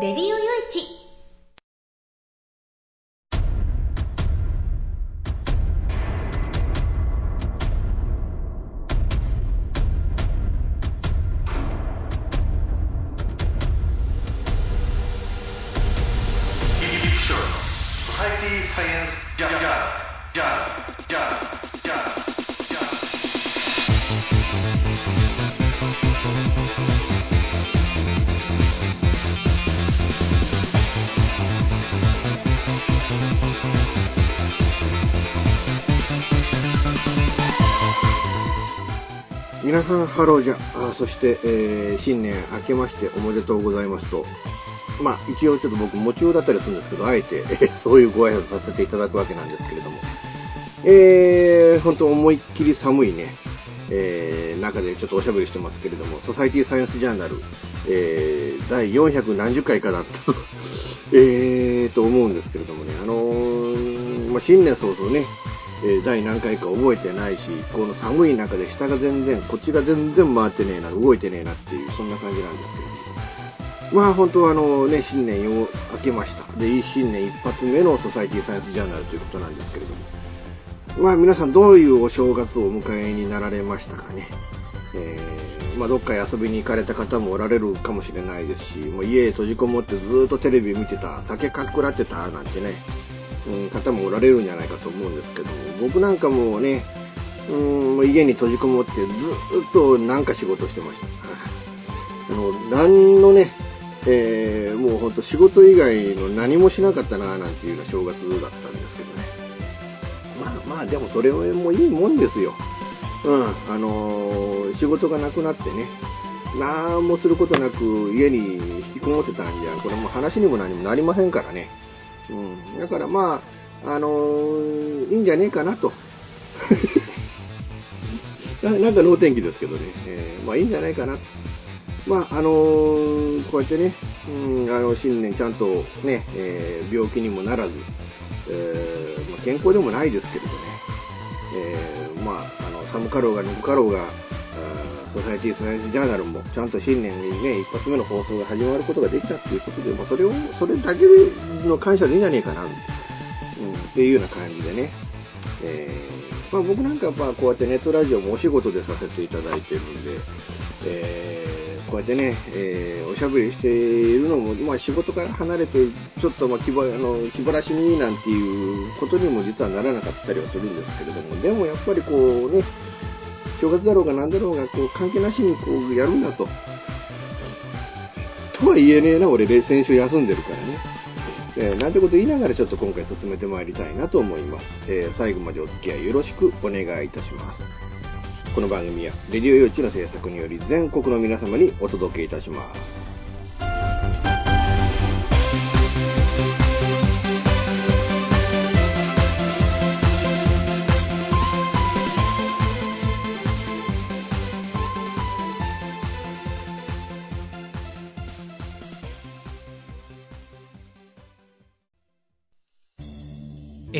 レデハローじゃ、あそして、えー新年明けましておめでとうございますと、まあ、一応ちょっと僕、持ちようだったりするんですけど、あえて、えーそういうご挨拶させていただくわけなんですけれども、えー、本当思いっきり寒いね、えー中でちょっとおしゃべりしてますけれども、ソサイティサイエンスジャーナル、えー第400何十回かだった。と、えー、と思うんですけれどもね、あのーまあ、新年早々ね、え第何回か覚えてないし、この寒い中で下が全然、こっちが全然回ってねえな、動いてねえなっていう、そんな感じなんですけれども。まあ本当はあのね、新年を明けました。で、いい新年一発目のソサイティサイエンスジャーナルということなんですけれども。まあ皆さんどういうお正月をお迎えになられましたかね。えーまあどっかへ遊びに行かれた方もおられるかもしれないですし、もう家へ閉じこもってずっとテレビ見てた、酒かっくらってたなんてね、方もおられるんじゃないかと思うんですけど、僕なんかもうね、うん、家に閉じこもってずっとなんか仕事してました。あの、何のね、えーもうほんと仕事以外の何もしなかったななんていうような正月だったんですけどね。まあまあ、でもそれもいいもんですよ。うん、あのー仕事がなくなってね、なんもすることなく家に引きこもってたんじゃ、これも話にも何もなりませんからね。うん、だからまあ、あのーいいんじゃねえかなと。ななんか能天気ですけどね、えーまあいいんじゃないかな。まあ、あのーこうやってね、うん、あの、新年ちゃんとね、えー病気にもならず、えまあ、健康でもないですけれどね、えまあ、あの、寒かろうがぬかろうが、ソサイティサイエンスジャーナルもちゃんと新年にね、一発目の放送が始まることができたっていうことで、まあ、それを、それだけの感謝でいいんじゃねえかな、うん、っていうような感じでね、えーまあ、僕なんかはまあこうやってネットラジオもお仕事でさせていただいてるんで、えーこうやってね、えーおしゃべりしているのも、まあ、仕事から離れて、ちょっとまあ気ばあの気晴らしになんていうことにも実はならなかったりはするんですけれども、でもやっぱりこうね、正月だろうが何だろうがこう関係なしにこうやるんだと。とは言えねえな、俺、先週休んでるからね。えーなんてこと言いながらちょっと今回進めてまいりたいなと思います。えー最後までお付き合いよろしくお願いいたします。この番組は、レディオ用地の制作により全国の皆様にお届けいたします。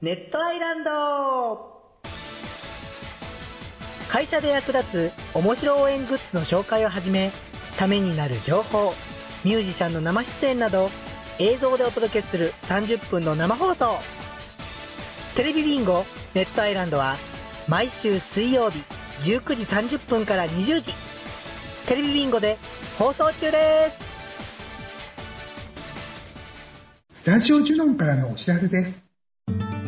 ネットアイランド。会社で役立つ面白応援グッズの紹介をはじめためになる情報ミュージシャンの生出演など映像でお届けする30分の生放送。テレビビンゴネットアイランドは毎週水曜日19時30分から20時テレビビンゴで放送中です。スタジオジュノンからのお知らせです。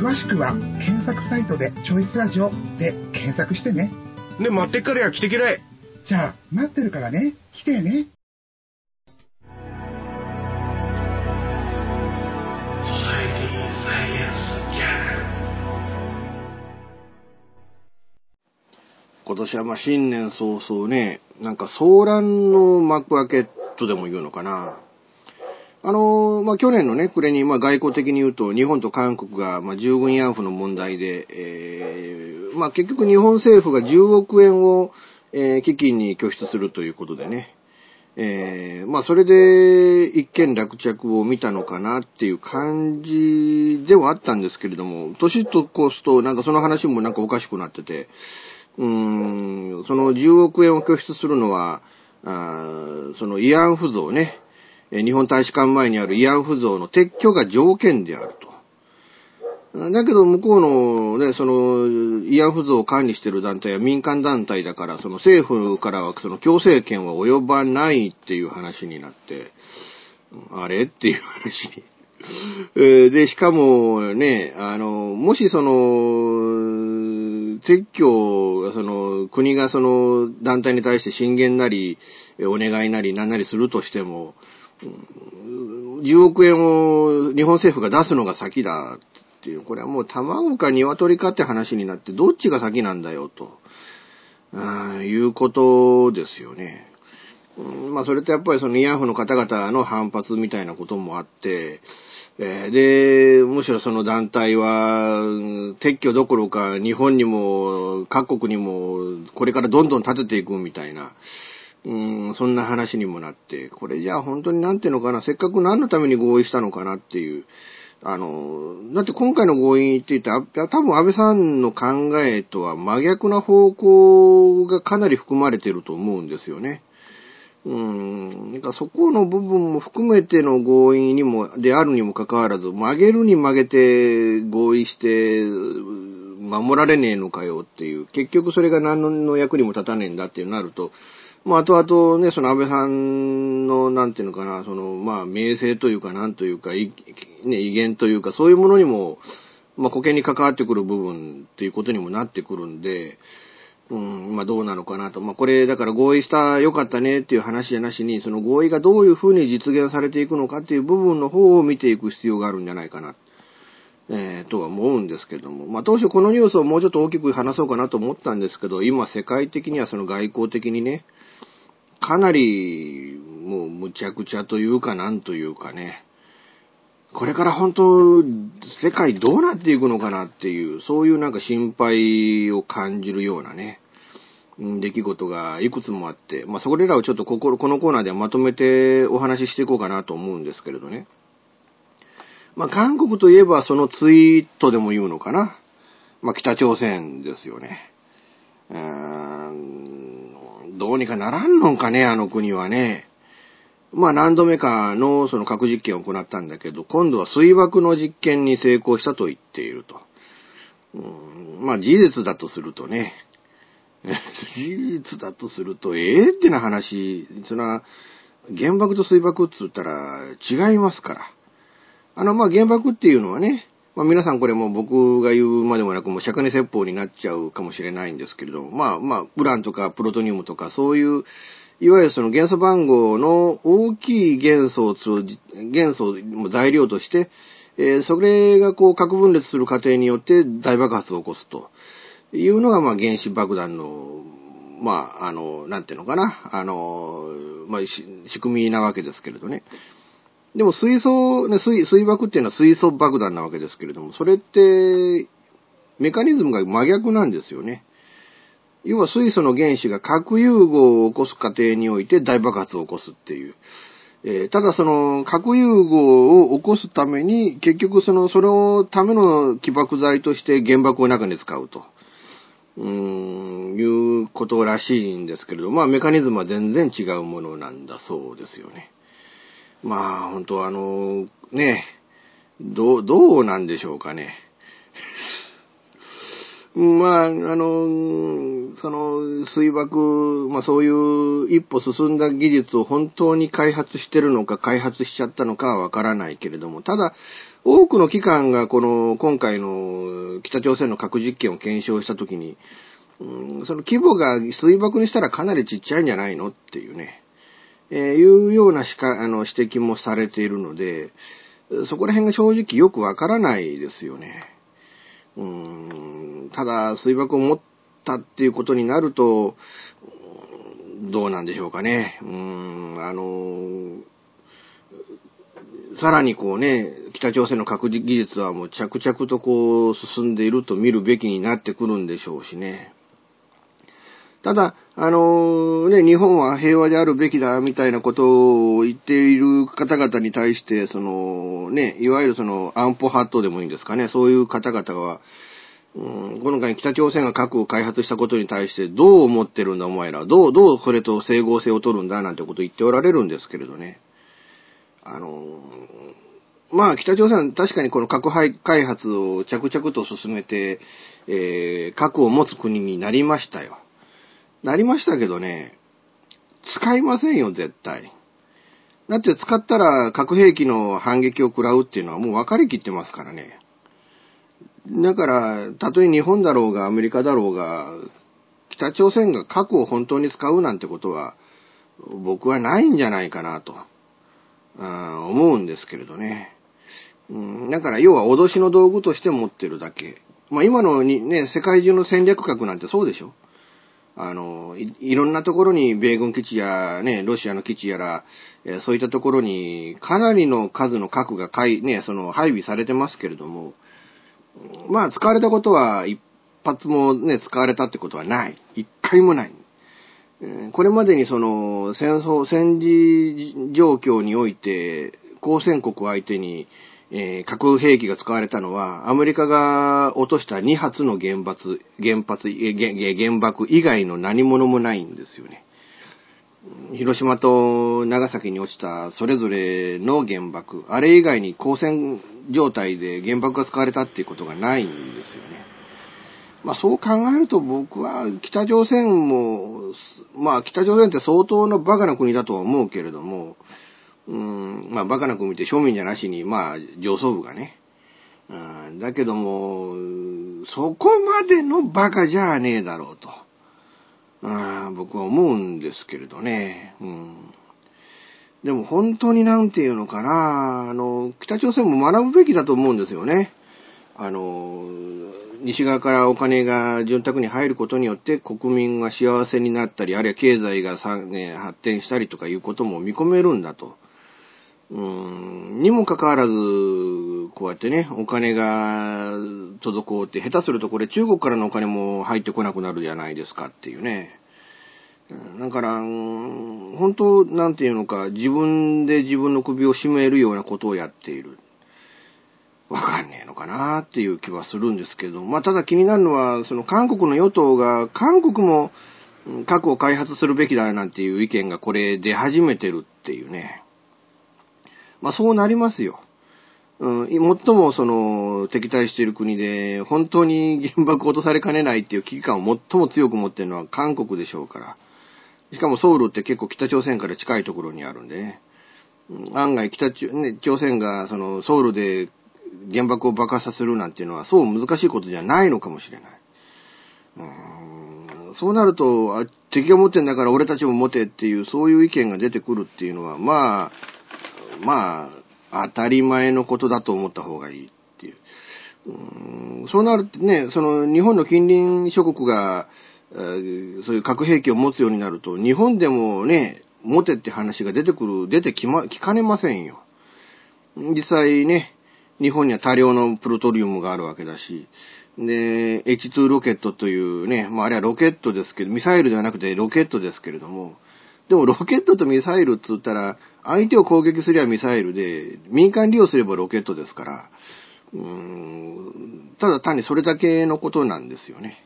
詳しくは検索サイトで「チョイスラジオ」で検索してねで、待ってっからや来てけらい。じゃあ待ってるからね来てね今年はまあ新年早々ね、なんか騒乱の幕開けとでも言うのかな。あの、まあ、去年のね、暮れに、まあ、外交的に言うと、日本と韓国が、まあ、従軍慰安婦の問題で、えー、まあ、結局日本政府が10億円を、えー、基金に拠出するということでね、えー、まあ、それで一件落着を見たのかなっていう感じではあったんですけれども、年と越すと、なんかその話もなんかおかしくなってて、うーん、その10億円を拠出するのは、あその慰安婦像ね、日本大使館前にある慰安婦像の撤去が条件であると。だけど、向こうのね、その、慰安婦像を管理している団体は民間団体だから、その政府からはその強制権は及ばないっていう話になって、あれ？っていう話に。で、しかもね、あの、もしその、撤去、その、国がその団体に対して進言なり、お願いなりなんなりするとしても、10億円を日本政府が出すのが先だっていう、これはもう卵か鶏かって話になって、どっちが先なんだよと、いうことですよね。まあそれってやっぱりその慰安婦の方々の反発みたいなこともあって、えー、で、むしろその団体は、撤去どころか日本にも各国にもこれからどんどん立てていくみたいな、うん、そんな話にもなって、これじゃあ本当になんていうのかな、せっかく何のために合意したのかなっていう。あの、だって今回の合意って言って、多分安倍さんの考えとは真逆な方向がかなり含まれてると思うんですよね。うん。なんかそこの部分も含めての合意にも、であるにもかかわらず、曲げるに曲げて合意して、守られねえのかよっていう、結局それが何の役にも立たねえんだっていうなると、まあ、あとあとね、その安倍さんの、なんていうのかな、その、まあ、名声というか、なんというか、いね、威厳というか、そういうものにも、まあ、保険に関わってくる部分っていうことにもなってくるんで、うん、まあ、どうなのかなと。まあ、これ、だから合意した良かったねっていう話じゃなしに、その合意がどういうふうに実現されていくのかっていう部分の方を見ていく必要があるんじゃないかな。えー、とは思うんですけども。まあ、当初このニュースをもうちょっと大きく話そうかなと思ったんですけど、今世界的にはその外交的にね、かなり、もう、むちゃくちゃというか、なんというかね、これから本当、世界どうなっていくのかなっていう、そういうなんか心配を感じるようなね、出来事がいくつもあって、まあ、それらをちょっとここ、のコーナーではまとめてお話ししていこうかなと思うんですけれどね。まあ、韓国といえばそのツイートでも言うのかな。まあ、北朝鮮ですよね。うーんどうにかならんのかね、あの国はね。まあ何度目かのその核実験を行ったんだけど、今度は水爆の実験に成功したと言っていると。うんまあ事実だとするとね、事実だとすると、ええー、ってな話、その原爆と水爆って言ったら違いますから。あの、まあ原爆っていうのはね、まあ皆さんこれも僕が言うまでもなくもう釈迦に説法になっちゃうかもしれないんですけれども、まあまあ、ウランとかプロトニウムとかそういう、いわゆるその元素番号の大きい元素を通じ、元素を材料として、えー、それがこう核分裂する過程によって大爆発を起こすというのがまあ原子爆弾の、まあ、あの、なんていうのかな、あの、まあ、仕組みなわけですけれどね。でも水素、ね、水、水爆っていうのは水素爆弾なわけですけれども、それって、メカニズムが真逆なんですよね。要は水素の原子が核融合を起こす過程において大爆発を起こすっていう。えー、ただその核融合を起こすために結局そのそのための起爆剤として原爆を中に使うと。うん、いうことらしいんですけれども、まあメカニズムは全然違うものなんだそうですよね。まあ、本当あの、ね、どう、どうなんでしょうかね。まあ、あの、その、水爆、まあそういう一歩進んだ技術を本当に開発してるのか、開発しちゃったのかはわからないけれども、ただ、多くの機関がこの、今回の北朝鮮の核実験を検証したときに、うん、その規模が水爆にしたらかなりちっちゃいんじゃないのっていうね、えー、いうようなしか、あの、指摘もされているので、そこら辺が正直よくわからないですよね。うん、ただ、水爆を持ったっていうことになると、どうなんでしょうかね。うん、あの、さらにこうね、北朝鮮の核技術はもう着々とこう進んでいると見るべきになってくるんでしょうしね。ただ、あのね、日本は平和であるべきだ、みたいなことを言っている方々に対して、その、ね、いわゆるその、安保ハットでもいいんですかね、そういう方々は、うん、この間北朝鮮が核を開発したことに対してどう思ってるんだお前ら、どう、どうそれと整合性を取るんだなんてことを言っておられるんですけれどね。あのまあ北朝鮮は確かにこの核廃開発を着々と進めて、えー、核を持つ国になりましたよ。なりましたけどね、使いませんよ、絶対。だって使ったら核兵器の反撃を食らうっていうのはもう分かりきってますからね。だから、たとえ日本だろうがアメリカだろうが、北朝鮮が核を本当に使うなんてことは、僕はないんじゃないかなと、思うんですけれどね。うん、だから要は脅しの道具として持ってるだけ。まあ今のにね、世界中の戦略核なんてそうでしょあのい、いろんなところに米軍基地やね、ロシアの基地やら、えそういったところにかなりの数の核がい、ね、その配備されてますけれども、まあ使われたことは一発もね、使われたってことはない。一回もない。これまでにその戦争、戦時状況において、交戦国相手に、えー、核兵器が使われたのは、アメリカが落とした2発の原発、原発、原爆以外の何者もないんですよね。広島と長崎に落ちたそれぞれの原爆、あれ以外に交戦状態で原爆が使われたっていうことがないんですよね。まあそう考えると僕は北朝鮮も、まあ北朝鮮って相当のバカな国だとは思うけれども、うん、まあ、バカな子見て庶民じゃなしに、まあ、上層部がね。うん、だけども、そこまでのバカじゃねえだろうと。うん、僕は思うんですけれどね。うん。でも本当になんていうのかな、あの、北朝鮮も学ぶべきだと思うんですよね。あの、西側からお金が潤沢に入ることによって国民が幸せになったり、あるいは経済がさ、ね、発展したりとかいうことも見込めるんだと。うん、にもかかわらず、こうやってね、お金が滞って、下手するとこれ中国からのお金も入ってこなくなるじゃないですかっていうね。だから、本当、なんていうのか、自分で自分の首を絞めるようなことをやっている。わかんねえのかなっていう気はするんですけど、まあ、ただ気になるのは、その韓国の与党が、韓国も核を開発するべきだなんていう意見がこれ出始めてるっていうね。まあそうなりますよ。うん、最もその敵対している国で、本当に原爆を落とされかねないっていう危機感を最も強く持っているのは韓国でしょうから。しかもソウルって結構北朝鮮から近いところにあるんでね。案外北朝鮮がそのソウルで原爆を爆破させるなんていうのはそう難しいことじゃないのかもしれない。うんそうなると、敵が持ってんだから俺たちも持てっていうそういう意見が出てくるっていうのは、まあ、まあ、当たり前のことだと思った方がいいっていう。うそうなるとね、その日本の近隣諸国が、そういう核兵器を持つようになると、日本でもね、持てって話が出てくる、出てきま、きかねませんよ。実際ね、日本には多量のプルトリウムがあるわけだし、で、H2 ロケットというね、まああれはロケットですけど、ミサイルではなくてロケットですけれども、でもロケットとミサイルって言ったら、相手を攻撃すればミサイルで、民間利用すればロケットですから、うーんただ単にそれだけのことなんですよね。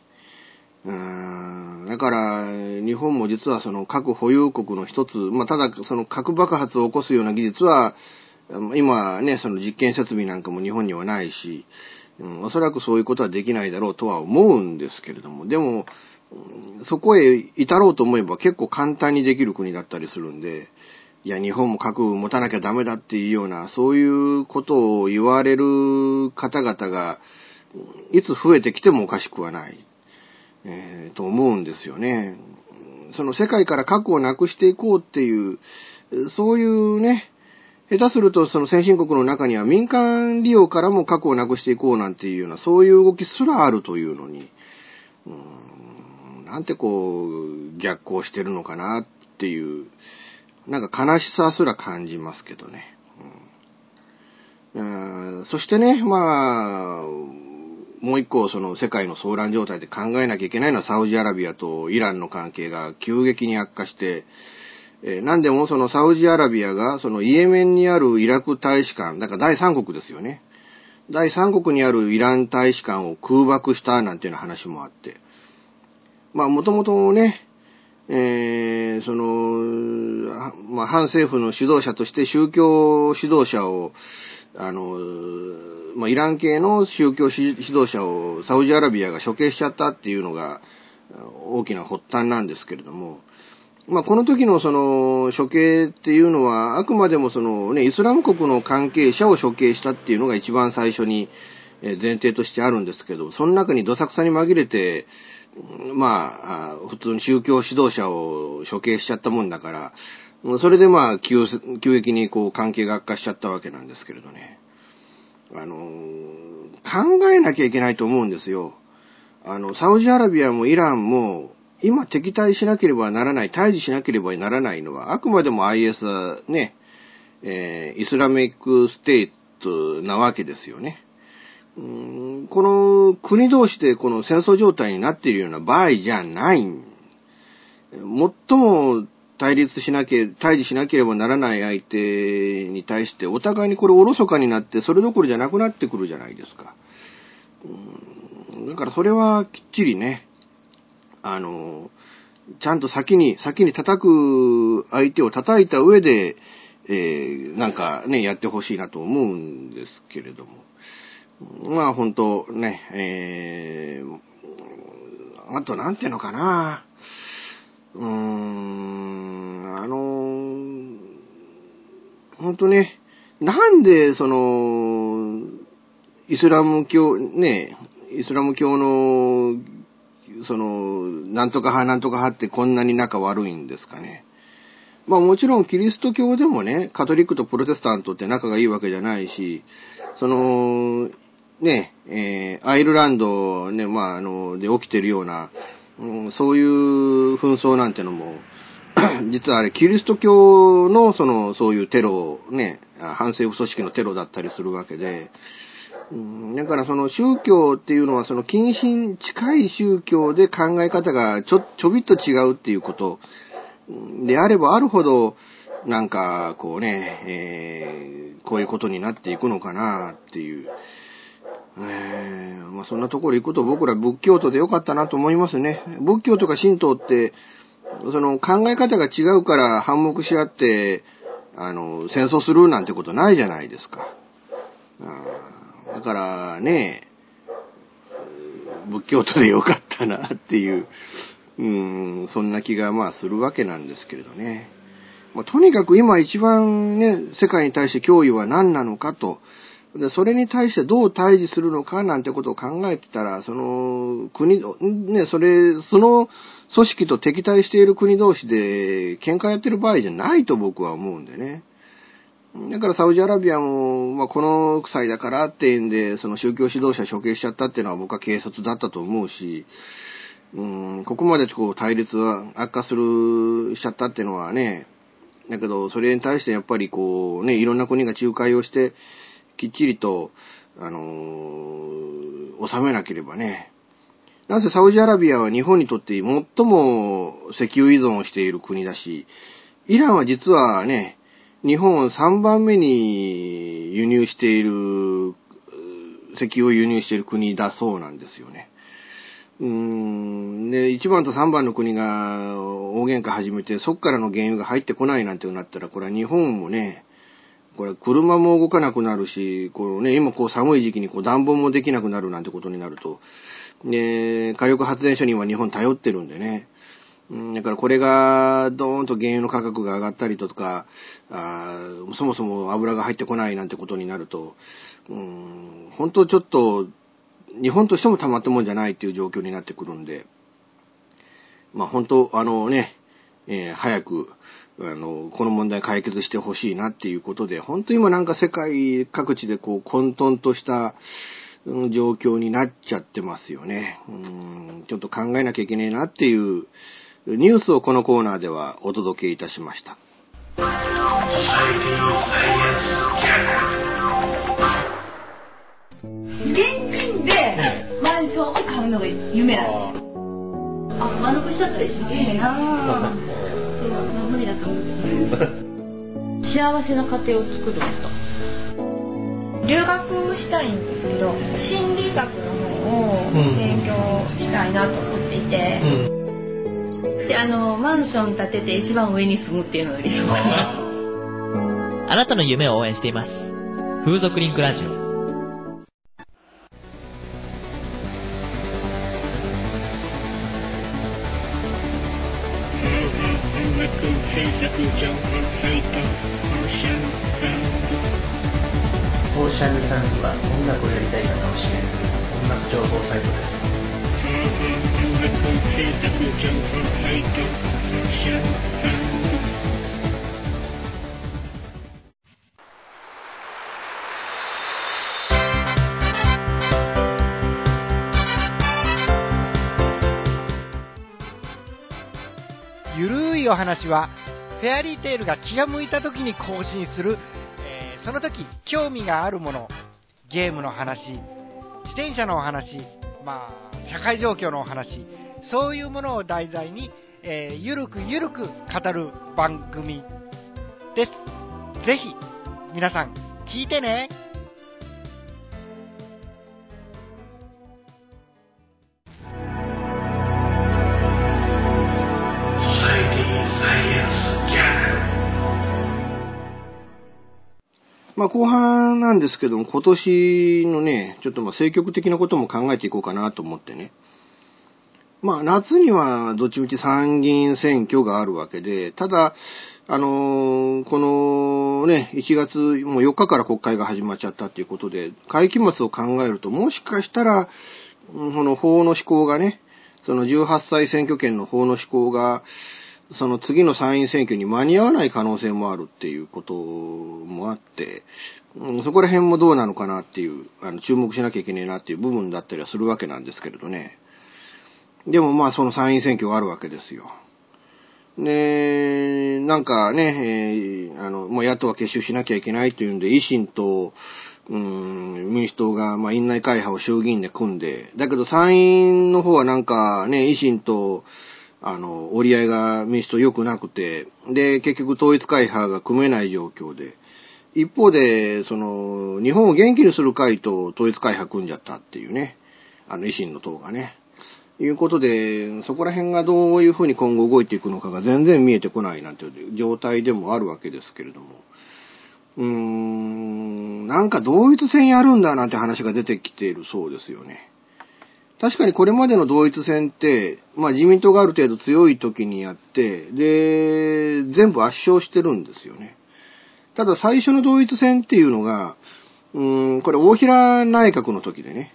うーんだから、日本も実はその核保有国の一つ、まあ、ただその核爆発を起こすような技術は、今ね、その実験設備なんかも日本にはないし、うん、おそらくそういうことはできないだろうとは思うんですけれども、でも、そこへ至ろうと思えば結構簡単にできる国だったりするんで、いや、日本も核を持たなきゃダメだっていうような、そういうことを言われる方々が、いつ増えてきてもおかしくはない、えーと思うんですよね。その世界から核をなくしていこうっていう、そういうね、下手するとその先進国の中には民間利用からも核をなくしていこうなんていうような、そういう動きすらあるというのに、なんてこう、逆行してるのかなっていう、なんか悲しさすら感じますけどね。うん、そしてね、まあ、もう一個その世界の騒乱状態で考えなきゃいけないのはサウジアラビアとイランの関係が急激に悪化して、えーなんでもそのサウジアラビアがそのイエメンにあるイラク大使館、だから第三国ですよね。第三国にあるイラン大使館を空爆したなんていうような話もあって。まあもともとね、えーその、まあ反政府の指導者として宗教指導者を、あの、まあイラン系の宗教指導者をサウジアラビアが処刑しちゃったっていうのが大きな発端なんですけれども、まあ、この時のその処刑っていうのは、あくまでもそのね、イスラム国の関係者を処刑したっていうのが一番最初に前提としてあるんですけど、その中にどさくさに紛れて、まあ、普通に宗教指導者を処刑しちゃったもんだから、それでまあ、急急激にこう関係が悪化しちゃったわけなんですけれどね。あの考えなきゃいけないと思うんですよ。あの、サウジアラビアもイランも、今敵対しなければならない、対峙しなければならないのは、あくまでも IS ね、えーイスラミックステートなわけですよね。うんこの国同士でこの戦争状態になっているような場合じゃない。最も対立しなけれ、対峙しなければならない相手に対して、お互いにこれおろそかになって、それどころじゃなくなってくるじゃないですか。うんだからそれはきっちりね、あの、ちゃんと先に、先に叩く相手を叩いた上で、えーなんかね、やってほしいなと思うんですけれども。まあ本当ね、えー、あとなんていうのかな。うーん、あの、本当ね、なんでその、イスラム教、ね、イスラム教の、その、なんとか派なんとか派ってこんなに仲悪いんですかね。まあもちろんキリスト教でもね、カトリックとプロテスタントって仲がいいわけじゃないし、その、ね、えーアイルランドね、まああの、で起きてるような、うんそういう紛争なんてのも、実はあれ、キリスト教のその、そういうテロ、ね、反政府組織のテロだったりするわけで、うんだからその宗教っていうのはその近親近い宗教で考え方がちょ、ちょびっと違うっていうことであればあるほど、なんかこうね、えーこういうことになっていくのかなっていう。えまあそんなところ行くと僕ら仏教徒でよかったなと思いますね。仏教とか神道って、その考え方が違うから反目し合って、あの、戦争するなんてことないじゃないですか。だからね、仏教徒でよかったなっていう、うん、そんな気がまあするわけなんですけれどね。まあ、とにかく今一番ね、世界に対して脅威は何なのかと、でそれに対してどう対峙するのかなんてことを考えてたら、その国、ね、それ、その組織と敵対している国同士で喧嘩やってる場合じゃないと僕は思うんでね。だからサウジアラビアも、まあ、この際だからっていうんで、その宗教指導者処刑しちゃったっていうのは僕は軽率だったと思うし、うん、ここまでこう対立は悪化する、しちゃったっていうのはね、だけど、それに対してやっぱりこうね、いろんな国が仲介をして、きっちりと、あのー収めなければね。なぜサウジアラビアは日本にとって最も石油依存をしている国だし、イランは実はね、日本を3番目に輸入している、石油を輸入している国だそうなんですよね。うーん、で、1番と3番の国が大喧嘩始めて、そっからの原油が入ってこないなんてなったら、これは日本もね、これ車も動かなくなるし、このね、今こう寒い時期にこう暖房もできなくなるなんてことになると、ね、火力発電所には日本頼ってるんでね。だからこれが、ドーンと原油の価格が上がったりとか、あそもそも油が入ってこないなんてことになると、うん、本当ちょっと、日本としてもたまったもんじゃないっていう状況になってくるんで、まあ本当、あのね、えー、早く、あの、この問題解決してほしいなっていうことで、本当今なんか世界各地でこう混沌とした、状況になっちゃってますよね。うんちょっと考えなきゃいけないなっていうニュースをこのコーナーではお届けいたしました。現金でマンションを買うのが夢なんですよ。あ、間延びしちゃったら一番いいな 理だと思う。幸せな家庭を作るんですか留学したいんですけど心理学の方を勉強したいなと思っていて、うん、であのマンション建てて一番上に住むっていうのが理想かな。と あなたの夢を応援しています。風俗リンクラジオシャルサンズは音楽をやりたい方を支援する音楽情報サイトです。ゆるいお話はフェアリーテールが気が向いた時に更新する。えその時興味があるものゲームの話自転車のお話まあ社会状況のお話そういうものを題材に、えー、ゆるくゆるく語る番組です。ぜひ皆さん聞いてね。まあ後半なんですけども、今年のね、ちょっとまあ積極的なことも考えていこうかなと思ってね。まあ夏にはどっちみち参議院選挙があるわけで、ただ、あのー、このね、1月もう4日から国会が始まっちゃったっていうことで、会期末を考えると、もしかしたら、この法の施行がね、その18歳選挙権の法の施行が、その次の参院選挙に間に合わない可能性もあるっていうこともあって、うん、そこら辺もどうなのかなっていう、あの、注目しなきゃいけないなっていう部分だったりはするわけなんですけれどね。でもまあその参院選挙があるわけですよ。で、なんかね、えー、あの、もう野党は結集しなきゃいけないというんで、維新と、うん、民主党が、まあ、院内会派を衆議院で組んで、だけど参院の方はなんかね、維新と、あの、折り合いが民主党良くなくて、で、結局統一会派が組めない状況で、一方で、その、日本を元気にする会と統一会派組んじゃったっていうね、あの、維新の党がね。いうことで、そこら辺がどういうふうに今後動いていくのかが全然見えてこないなんていう状態でもあるわけですけれども。うーん、なんか同一戦やるんだなんて話が出てきているそうですよね。確かにこれまでの同一戦って、まあ自民党がある程度強い時にやって、で、全部圧勝してるんですよね。ただ最初の同一戦っていうのが、うーん、これ大平内閣の時でね。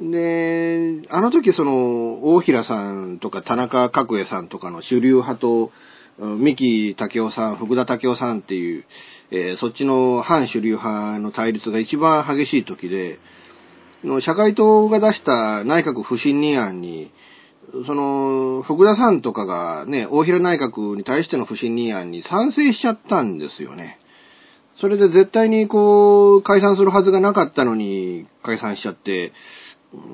で、あの時その、大平さんとか田中角栄さんとかの主流派と、三木武夫さん、福田武夫さんっていう、えー、そっちの反主流派の対立が一番激しい時で、の社会党が出した内閣不信任案に、その、福田さんとかがね、大平内閣に対しての不信任案に賛成しちゃったんですよね。それで絶対にこう、解散するはずがなかったのに解散しちゃって、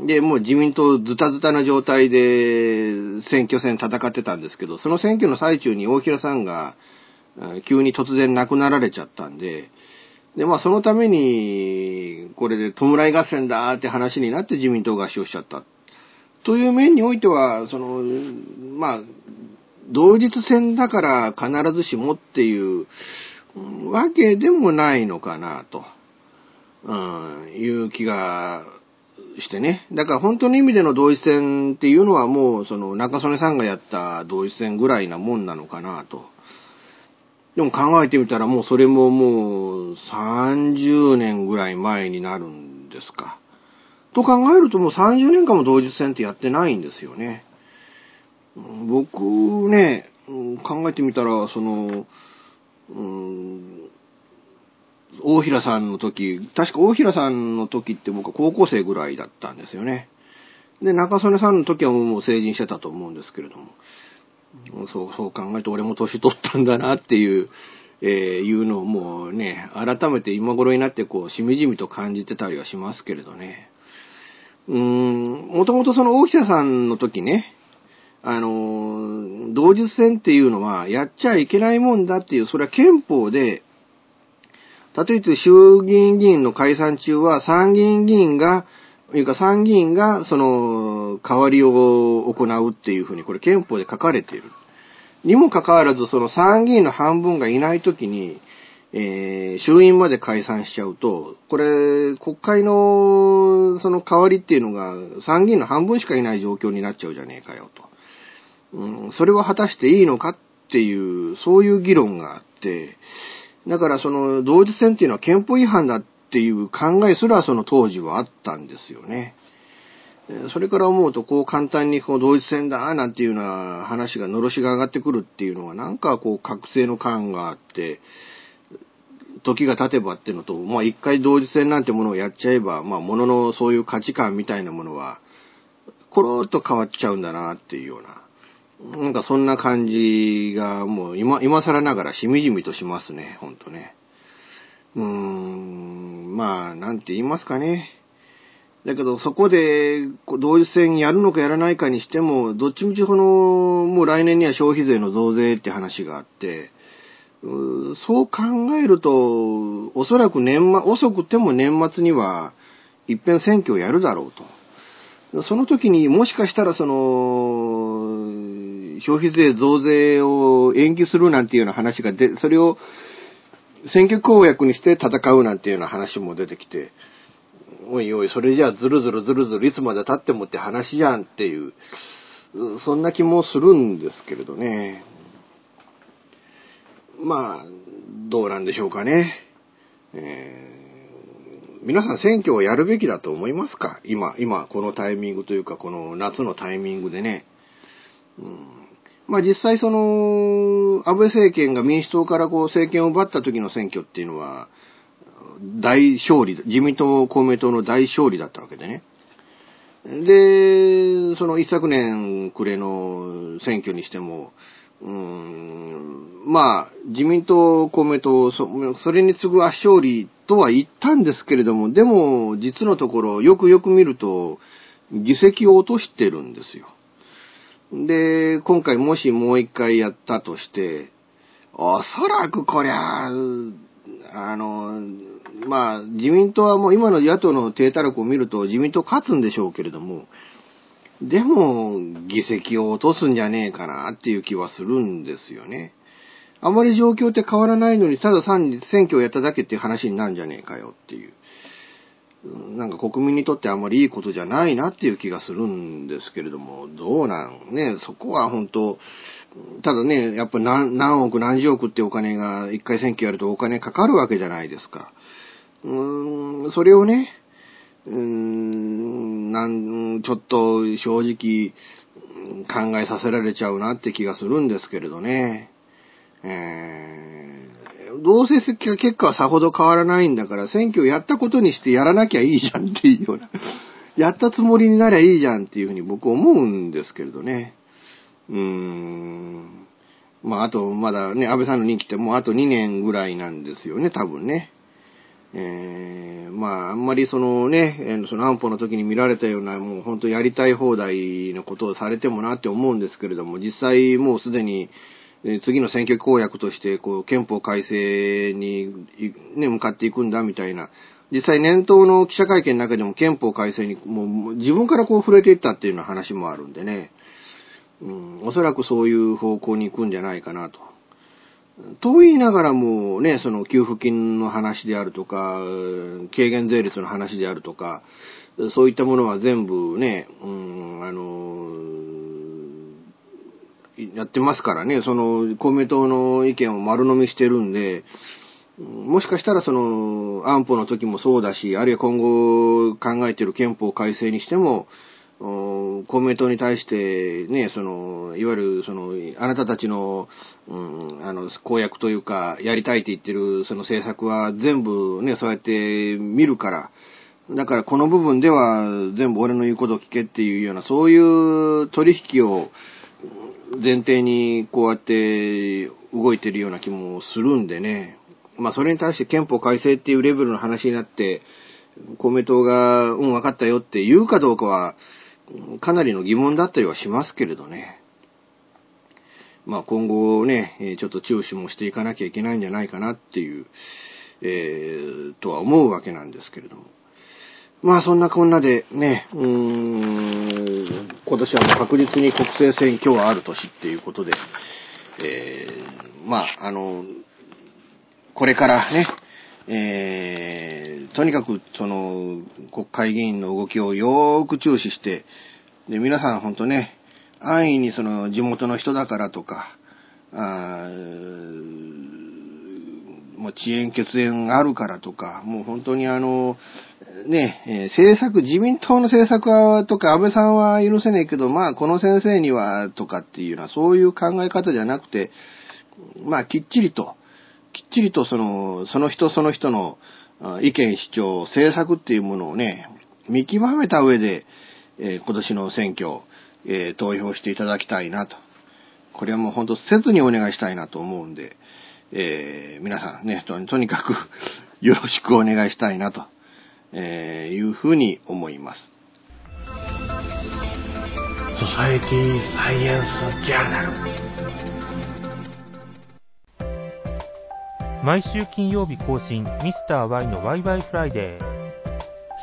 で、もう自民党ズタズタな状態で選挙戦戦ってたんですけど、その選挙の最中に大平さんが急に突然亡くなられちゃったんで、で、まあそのために、これで弔い合戦だって話になって自民党が勝しちゃった。という面においては、その、まあ、同日戦だから必ずしもっていうわけでもないのかな、と、うん、いう気がしてね。だから本当の意味での同一戦っていうのはもう、その中曽根さんがやった同一戦ぐらいなもんなのかな、と。でも考えてみたらもうそれももう30年ぐらい前になるんですか。と考えるともう30年間も同日戦ってやってないんですよね。僕ね、考えてみたら、その、うん、大平さんの時、確か大平さんの時って僕は高校生ぐらいだったんですよね。で、中曽根さんの時はもう成人してたと思うんですけれども。そう、そう考えると俺も年取ったんだなっていう、えー、いうのをもうね、改めて今頃になってこう、しみじみと感じてたりはしますけれどね。うーん、もともとその大平さんの時ね、あの、同日戦っていうのはやっちゃいけないもんだっていう、それは憲法で、例えば衆議院議員の解散中は参議院議員がというか参議院がその代わりを行うっていうふうにこれ憲法で書かれている。にもかかわらずその参議院の半分がいないときに、えー、衆院まで解散しちゃうと、これ、国会のその代わりっていうのが参議院の半分しかいない状況になっちゃうじゃねえかよと。うん、それは果たしていいのかっていう、そういう議論があって、だからその同時戦っていうのは憲法違反だっっていう考えすらその当時はあったんですよね。それから思うと、こう簡単にこう同一戦だなんていうような話が、のろしが上がってくるっていうのは、なんかこう覚醒の感があって、時が経てばっていうのと、まあ一回同時戦なんてものをやっちゃえば、まあもののそういう価値観みたいなものは、コロッと変わっちゃうんだなっていうような、なんかそんな感じがもう今、今更ながらしみじみとしますね、ほんとね。うーん、まあ、なんて言いますかね。だけど、そこで、同一戦やるのかやらないかにしても、どっちみちこの、もう来年には消費税の増税って話があって、そう考えると、おそらく年末、遅くても年末には、一遍選挙をやるだろうと。その時にもしかしたらその、消費税増税を延期するなんていうような話が出、それを選挙公約にして戦うなんていうような話も出てきて、おいおい、それじゃあずるずるずるずるいつまで経ってもって話じゃんっていう、そんな気もするんですけれどね。まあ、どうなんでしょうかね。えー、皆さん選挙をやるべきだと思いますか？今、今、このタイミングというか、この夏のタイミングでね。うんまあ実際その、安倍政権が民主党からこう政権を奪った時の選挙っていうのは、大勝利、自民党、公明党の大勝利だったわけでね。で、その一昨年暮れの選挙にしても、うん、まあ、自民党、公明党そ、それに次ぐ圧勝利とは言ったんですけれども、でも、実のところ、よくよく見ると、議席を落としてるんですよ。で、今回もしもう一回やったとして、おそらくこりゃ、あの、まあ、自民党はもう今の野党の低たらくを見ると自民党勝つんでしょうけれども、でも、議席を落とすんじゃねえかなっていう気はするんですよね。あまり状況って変わらないのに、ただ単に選挙をやっただけっていう話になるんじゃねえかよっていう。なんか国民にとってあんまりいいことじゃないなっていう気がするんですけれども、どうなん？ね、そこは本当、ただね、やっぱ何何億何十億ってお金が一回選挙やるとお金かかるわけじゃないですか。うーん、それをね、うーん、なん、ちょっと正直考えさせられちゃうなって気がするんですけれどね。えどうせ結果はさほど変わらないんだから、選挙をやったことにしてやらなきゃいいじゃんっていうような、やったつもりになりゃいいじゃんっていうふうに僕思うんですけれどね。うーん。まあ、あと、まだね、安倍さんの任期ってもうあと2年ぐらいなんですよね、多分ね。えー、まあ、あんまりそのね、その安保の時に見られたような、もう本当やりたい放題のことをされてもなって思うんですけれども、実際もうすでに、次の選挙公約として、こう、憲法改正に、ね、向かっていくんだ、みたいな。実際年頭の記者会見の中でも憲法改正に、もう自分からこう触れていったっていうような話もあるんでね。うん、おそらくそういう方向に行くんじゃないかなと。と言いながらもね、その給付金の話であるとか、軽減税率の話であるとか、そういったものは全部ね、うん、あの、やってますからね、その公明党の意見を丸飲みしてるんで、もしかしたらその安保の時もそうだし、あるいは今後考えてる憲法改正にしても、公明党に対してね、その、いわゆるその、あなたたちの、うん、あの、公約というか、やりたいって言ってるその政策は全部ね、そうやって見るから、だからこの部分では全部俺の言うことを聞けっていうような、そういう取引を前提にこうやって動いてるような気もするんでね。まあそれに対して憲法改正っていうレベルの話になって、公明党が、うん、分かったよって言うかどうかは、かなりの疑問だったりはしますけれどね。まあ今後ね、ちょっと注視もしていかなきゃいけないんじゃないかなっていう、えー、とは思うわけなんですけれども。まあそんなこんなでね、うーん、今年はもう確実に国政選挙はある年っていうことで、えー、まああの、これからね、えー、とにかくその国会議員の動きをよーく注視して、で、皆さん本当ね、安易にその地元の人だからとか、あもう遅延血縁があるからとか、もう本当にあの、ね、え、政策、自民党の政策は、とか安倍さんは許せないけど、まあこの先生には、とかっていうのはそういう考え方じゃなくて、まあきっちりと、きっちりとその、その人その人の意見主張、政策っていうものをね、見極めた上で、えー、今年の選挙、えー、投票していただきたいなと。これはもう本当切にお願いしたいなと思うんで、えー、皆さんね、ととにかく よろしくお願いしたいなと、えいうふうに思います。ソサエティサイエンスジャーナル毎週金曜日更新、ミスター y のワイワイフライデー。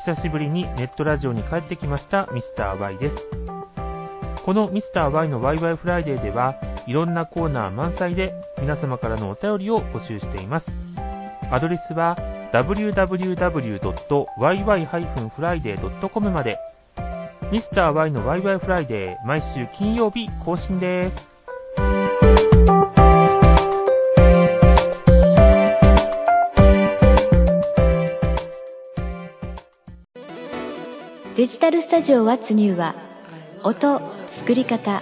久しぶりにネットラジオに帰ってきましたミスター y です。このミスター y のワイワイフライデーでは、いろんなコーナー満載で皆様からのお便りを募集しています。アドレスは www.yy-friday.com まで。ミスター y のワイワイフライデー、毎週金曜日更新です。デジタルスタジオ What's New は音、作り方、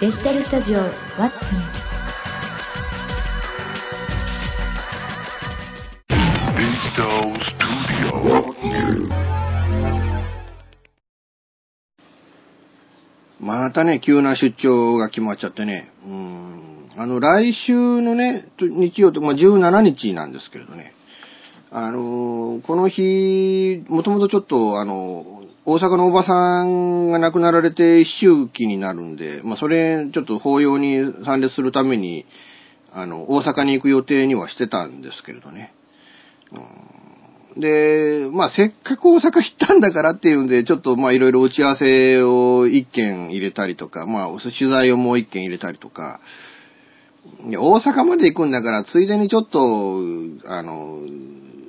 デジタルスタジオ What's New またね、急な出張が決まっちゃってね、うん、あの、来週のね、日曜と、まあ、17日なんですけれどね、あの、この日、もともとちょっと、あの、大阪のおばさんが亡くなられて一周期になるんで、まあ、それ、ちょっと法要に参列するために、あの、大阪に行く予定にはしてたんですけれどね。で、まあ、せっかく大阪行ったんだからっていうんで、ちょっとまあ、いろいろ打ち合わせを一件入れたりとか、まあ、取材をもう一件入れたりとか、大阪まで行くんだから、ついでにちょっと、あの、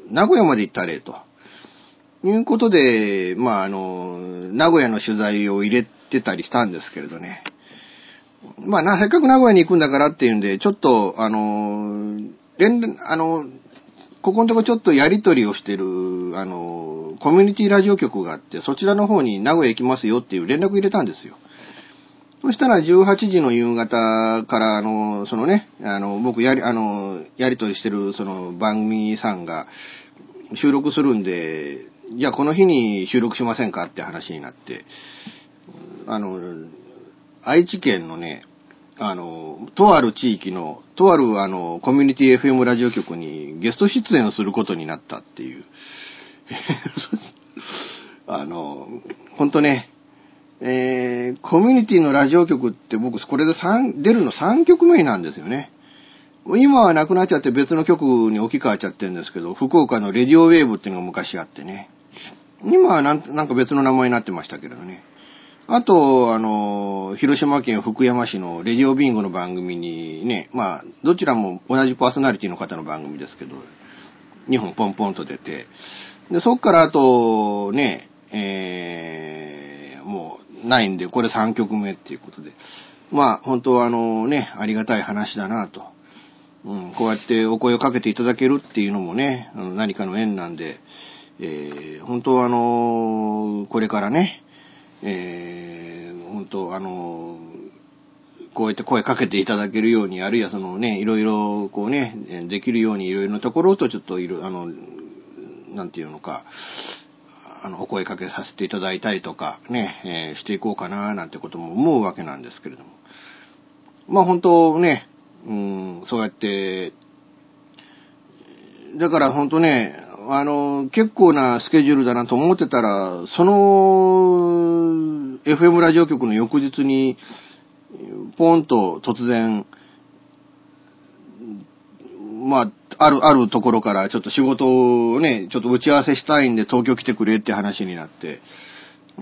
名古屋まで行ったれと。いうことで、まあ、あの、名古屋の取材を入れてたりしたんですけれどね。まあな、せっかく名古屋に行くんだからっていうんで、ちょっと、あの、連、あの、ここのとこちょっとやりとりをしてる、あの、コミュニティラジオ局があって、そちらの方に名古屋行きますよっていう連絡入れたんですよ。そしたら18時の夕方から、あの、そのね、あの、僕やり、あの、やりとりしてるその番組さんが収録するんで、じゃあこの日に収録しませんかって話になって、あの、愛知県のね、あの、とある地域の、とあるあの、コミュニティ FM ラジオ局にゲスト出演することになったっていう。あの、ほんとね、えー、コミュニティのラジオ局って僕これで3、出るの3曲目なんですよね。今はなくなっちゃって別の局に置き換えちゃってるんですけど、福岡のレディオウェーブっていうのが昔あってね。今はなんか別の名前になってましたけどね。あと、あの、広島県福山市のレディオビンゴの番組にね、まあ、どちらも同じパーソナリティの方の番組ですけど、2本ポンポンと出て、で、そっからあと、ね、えー、もうないんで、これ3曲目っていうことで。まあ、本当はあのね、ありがたい話だなと。うん、こうやってお声をかけていただけるっていうのもね、何かの縁なんで、えー、本当はあの、これからね、えー、本当あの、こうやって声かけていただけるように、あるいはそのね、いろいろこうね、できるようにいろいろなところとちょっといる、あの、なんていうのか、あの、お声かけさせていただいたりとか、ね、えー、していこうかな、なんてことも思うわけなんですけれども。まあ本当ね、うん、そうやって、だから本当ね、あの、結構なスケジュールだなと思ってたら、その、FM ラジオ局の翌日に、ポンと突然、まあ、ある、あるところからちょっと仕事をね、ちょっと打ち合わせしたいんで東京来てくれって話になって、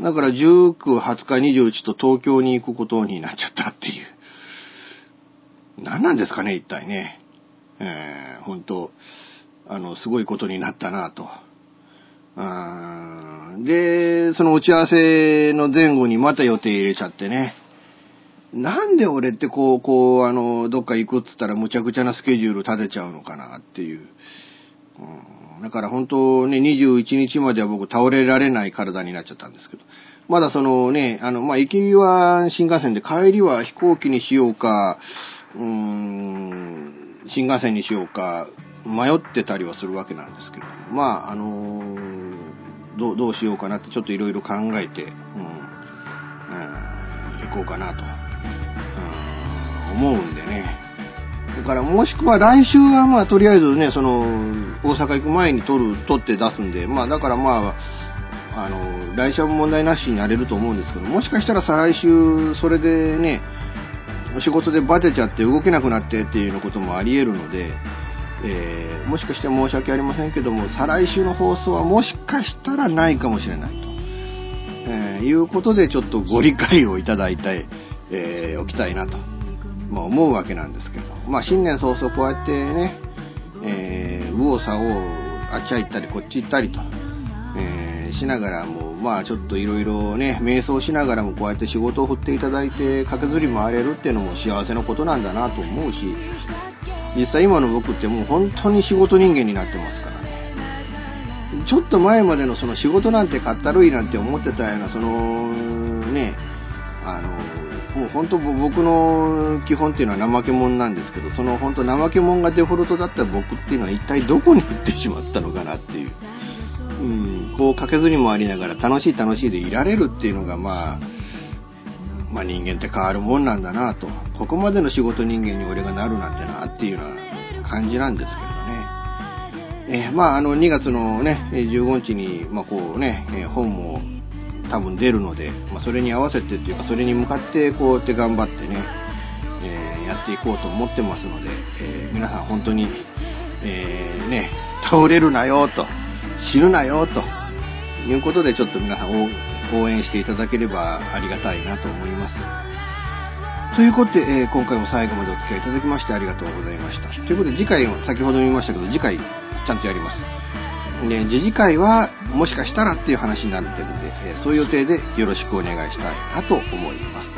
だから19、20日、21と東京に行くことになっちゃったっていう。何なんですかね、一体ね。えー、本当あの、すごいことになったなと。で、その打ち合わせの前後にまた予定入れちゃってね。なんで俺ってこう、こう、あの、どっか行くっつったらむちゃくちゃなスケジュール立てちゃうのかなっていう。うん、だから本当ね、21日までは僕倒れられない体になっちゃったんですけど。まだそのね、あの、まあ、行きは新幹線で帰りは飛行機にしようか、うーん、新幹線にしようか、迷ってたりはするわけなんですけど、まあ、あのー、どう、どうしようかなってちょっといろいろ考えて、うん、うん、行こうかなと、うん、思うんでね。だからもしくは来週はまあとりあえずね、その、大阪行く前に撮る、撮って出すんで、まあだからまあ、あの、来週は問題なしになれると思うんですけど、もしかしたら再来週、それでね、仕事でバテちゃって動けなくなってっていうようなこともあり得るので、えー、もしかして申し訳ありませんけども、再来週の放送はもしかしたらないかもしれないと、えー、いうことでちょっとご理解をいただいて、えー、おきたいなと、まあ、思うわけなんですけど、まあ、新年早々こうやってね、えー、右往左往、あっちゃ行ったりこっち行ったりと、えー、しながらもまあちょっといろいろね、瞑想しながらもこうやって仕事を振っていただいて、駆けずり回れるっていうのも幸せなことなんだなと思うし、実際今の僕ってもう本当に仕事人間になってますからね。ちょっと前までのその仕事なんてかったるいなんて思ってたような、その、ね、あの、もう本当僕の基本っていうのは怠け者なんですけど、その本当怠け者がデフォルトだった僕っていうのは一体どこに行ってしまったのかなっていう。うん、こう駆けずりもありながら楽しい楽しいでいられるっていうのがまあ、まあ、人間って変わるもんなんだなと、ここまでの仕事人間に俺がなるなんてなっていうような感じなんですけどね。え、まあ、あの、2月のね、15日に、まあ、こうね、え本も多分出るので、まあ、それに合わせてっていうか、それに向かってこうやって頑張ってね、えー、やっていこうと思ってますので、え、皆さん本当に、え、ね、倒れるなよと、死ぬなよということで、ちょっと皆さん応援していただければありがたいなと思います。ということで、えー、今回も最後までお付き合いいただきましてありがとうございました。ということで次回も先ほど見ましたけど次回ちゃんとやります。で、次次回はもしかしたらっていう話になってるんで、えー、そういう予定でよろしくお願いしたいなと思います。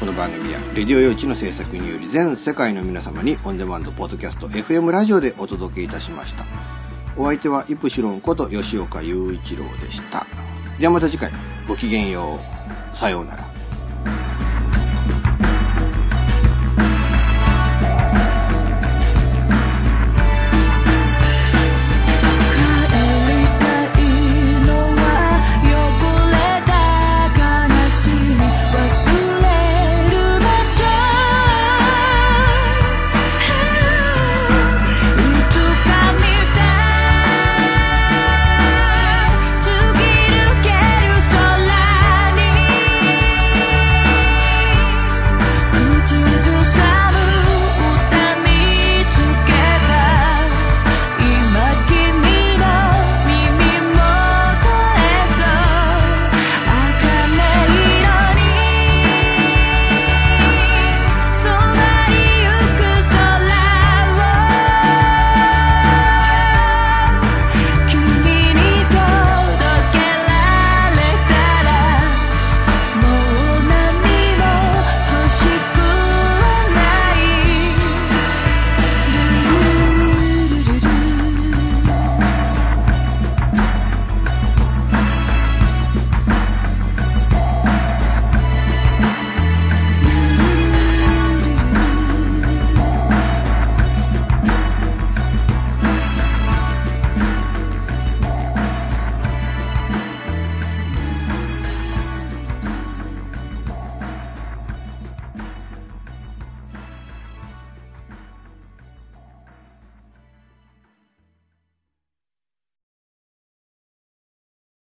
この番組は、レディオ用地の制作により全世界の皆様にオンデマンドポッドキャスト FM ラジオでお届けいたしました。お相手はイプシロンこと吉岡雄一郎でした。ではまた次回、ごきげんよう。さようなら。